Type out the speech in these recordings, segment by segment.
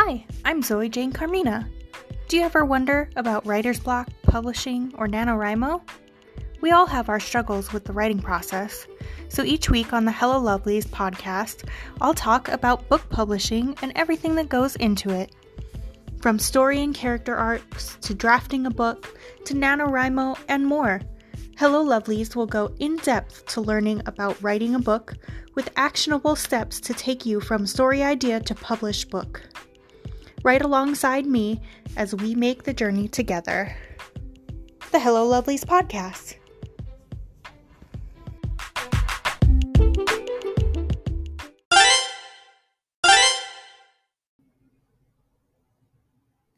Hi, I'm Zoe Jane Carmina. Do you ever wonder about writer's block, publishing, or NaNoWriMo? We all have our struggles with the writing process, so each week on the Hello Lovelies podcast, I'll talk about book publishing and everything that goes into it. From story and character arcs, to drafting a book, to NaNoWriMo, and more. Hello Lovelies will go in depth to learning about writing a book with actionable steps to take you from story idea to published book. Right alongside me as we make the journey together. The Hello Lovelies podcast.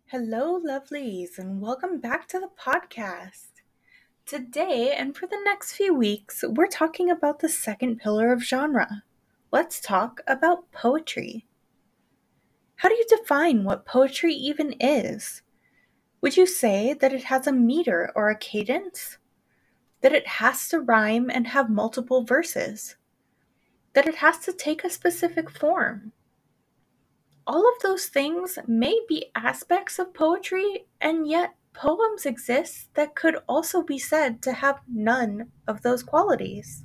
Hello, lovelies, and welcome back to the podcast. Today, and for the next few weeks, we're talking about the second pillar of genre. Let's talk about poetry. How do you define what poetry even is? Would you say that it has a meter or a cadence? That it has to rhyme and have multiple verses? That it has to take a specific form? All of those things may be aspects of poetry, and yet poems exist that could also be said to have none of those qualities.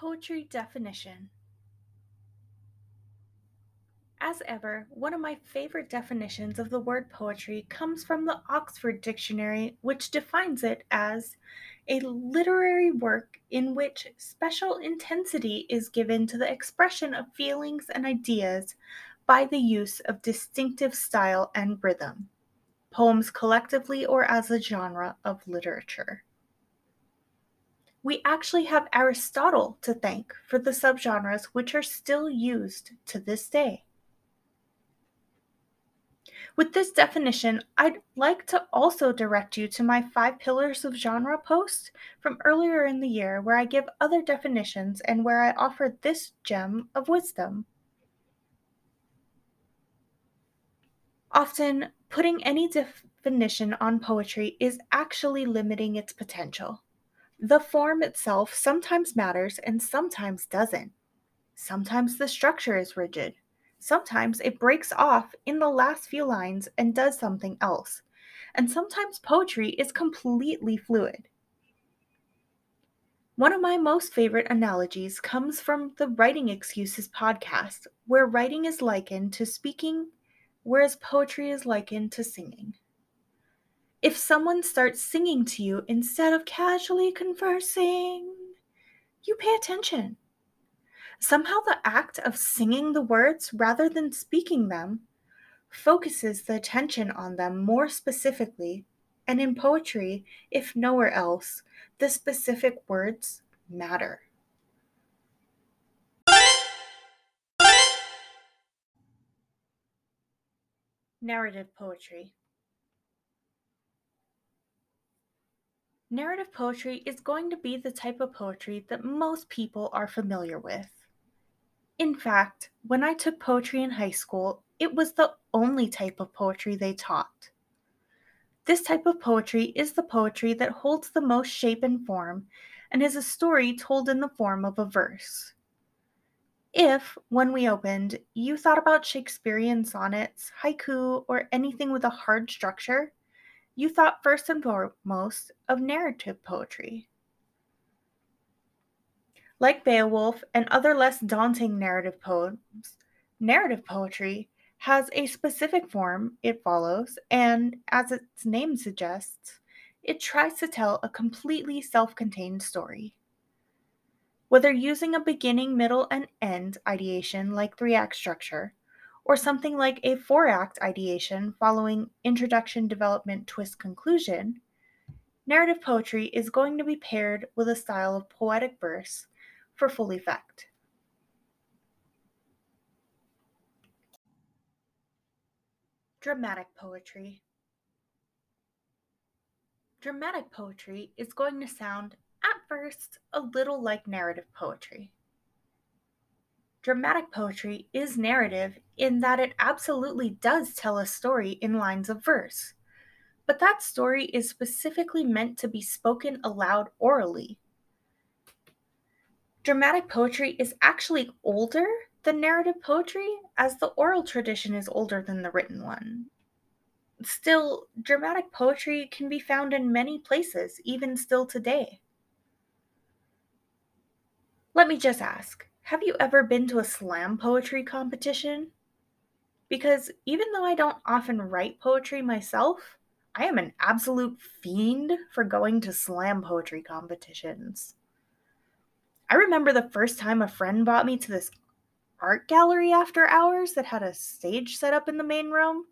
Poetry definition. As ever, one of my favorite definitions of the word poetry comes from the Oxford Dictionary, which defines it as a literary work in which special intensity is given to the expression of feelings and ideas by the use of distinctive style and rhythm, poems collectively or as a genre of literature. We actually have Aristotle to thank for the subgenres which are still used to this day. With this definition, I'd like to also direct you to my Five Pillars of Genre post from earlier in the year, where I give other definitions and where I offer this gem of wisdom. Often, putting any definition on poetry is actually limiting its potential. The form itself sometimes matters and sometimes doesn't. Sometimes the structure is rigid, Sometimes it breaks off in the last few lines and does something else. And sometimes poetry is completely fluid. One of my most favorite analogies comes from the Writing Excuses podcast, where writing is likened to speaking, whereas poetry is likened to singing. If someone starts singing to you instead of casually conversing, you pay attention. Somehow, the act of singing the words rather than speaking them focuses the attention on them more specifically, and in poetry, if nowhere else, the specific words matter. Narrative poetry. Narrative poetry is going to be the type of poetry that most people are familiar with. In fact, when I took poetry in high school, it was the only type of poetry they taught. This type of poetry is the poetry that holds the most shape and form and is a story told in the form of a verse. If, when we opened, you thought about Shakespearean sonnets, haiku, or anything with a hard structure, you thought first and foremost of narrative poetry. Like Beowulf and other less daunting narrative poems, narrative poetry has a specific form it follows, and as its name suggests, it tries to tell a completely self contained story. Whether using a beginning, middle, and end ideation like three act structure, or something like a four act ideation following introduction, development, twist, conclusion, narrative poetry is going to be paired with a style of poetic verse for full effect. Dramatic poetry. Dramatic poetry is going to sound, at first, a little like narrative poetry. Dramatic poetry is narrative in that it absolutely does tell a story in lines of verse, but that story is specifically meant to be spoken aloud orally Dramatic poetry is actually older than narrative poetry, as the oral tradition is older than the written one. Still, dramatic poetry can be found in many places, even still today. Let me just ask have you ever been to a slam poetry competition? Because even though I don't often write poetry myself, I am an absolute fiend for going to slam poetry competitions. I remember the first time a friend brought me to this art gallery after hours that had a stage set up in the main room.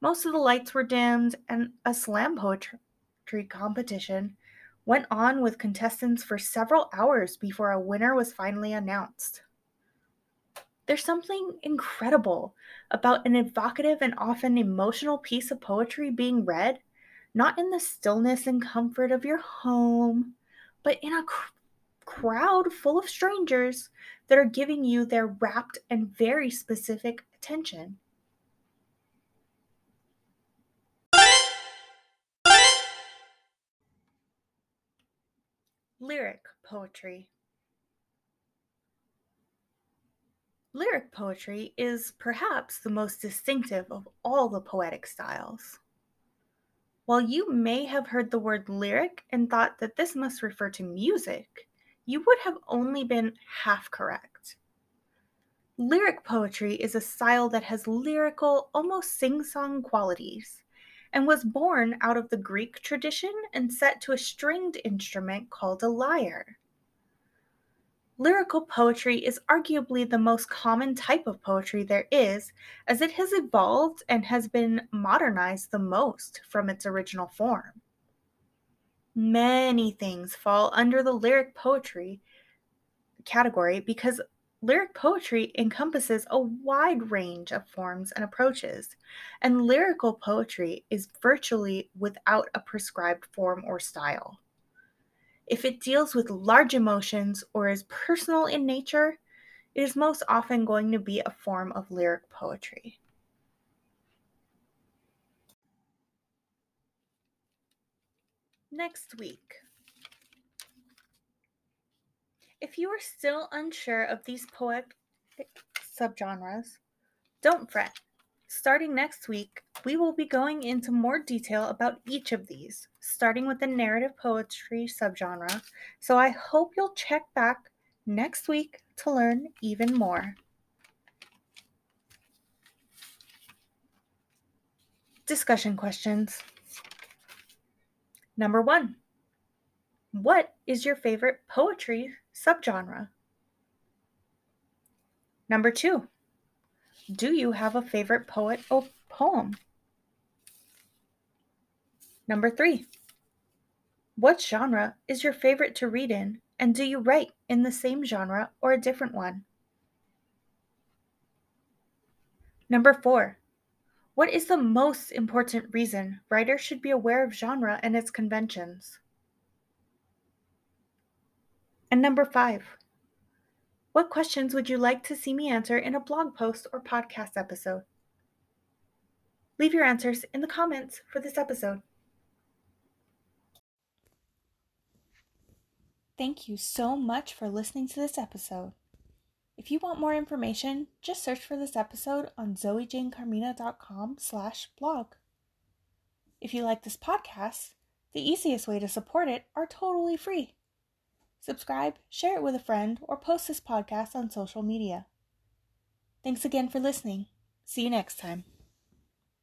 Most of the lights were dimmed, and a slam poetry competition went on with contestants for several hours before a winner was finally announced. There's something incredible about an evocative and often emotional piece of poetry being read, not in the stillness and comfort of your home, but in a cr- crowd full of strangers that are giving you their rapt and very specific attention. Lyric poetry. Lyric poetry is perhaps the most distinctive of all the poetic styles. While you may have heard the word lyric and thought that this must refer to music, you would have only been half correct. Lyric poetry is a style that has lyrical, almost sing song qualities, and was born out of the Greek tradition and set to a stringed instrument called a lyre. Lyrical poetry is arguably the most common type of poetry there is, as it has evolved and has been modernized the most from its original form. Many things fall under the lyric poetry category because lyric poetry encompasses a wide range of forms and approaches, and lyrical poetry is virtually without a prescribed form or style. If it deals with large emotions or is personal in nature, it is most often going to be a form of lyric poetry. Next week. If you are still unsure of these poetic subgenres, don't fret. Starting next week, we will be going into more detail about each of these, starting with the narrative poetry subgenre. So I hope you'll check back next week to learn even more. Discussion questions. Number one What is your favorite poetry subgenre? Number two do you have a favorite poet or poem? Number three, what genre is your favorite to read in, and do you write in the same genre or a different one? Number four, what is the most important reason writers should be aware of genre and its conventions? And number five, what questions would you like to see me answer in a blog post or podcast episode? Leave your answers in the comments for this episode. Thank you so much for listening to this episode. If you want more information, just search for this episode on zoejanecarmina.com slash blog. If you like this podcast, the easiest way to support it are totally free subscribe, share it with a friend, or post this podcast on social media. Thanks again for listening. See you next time.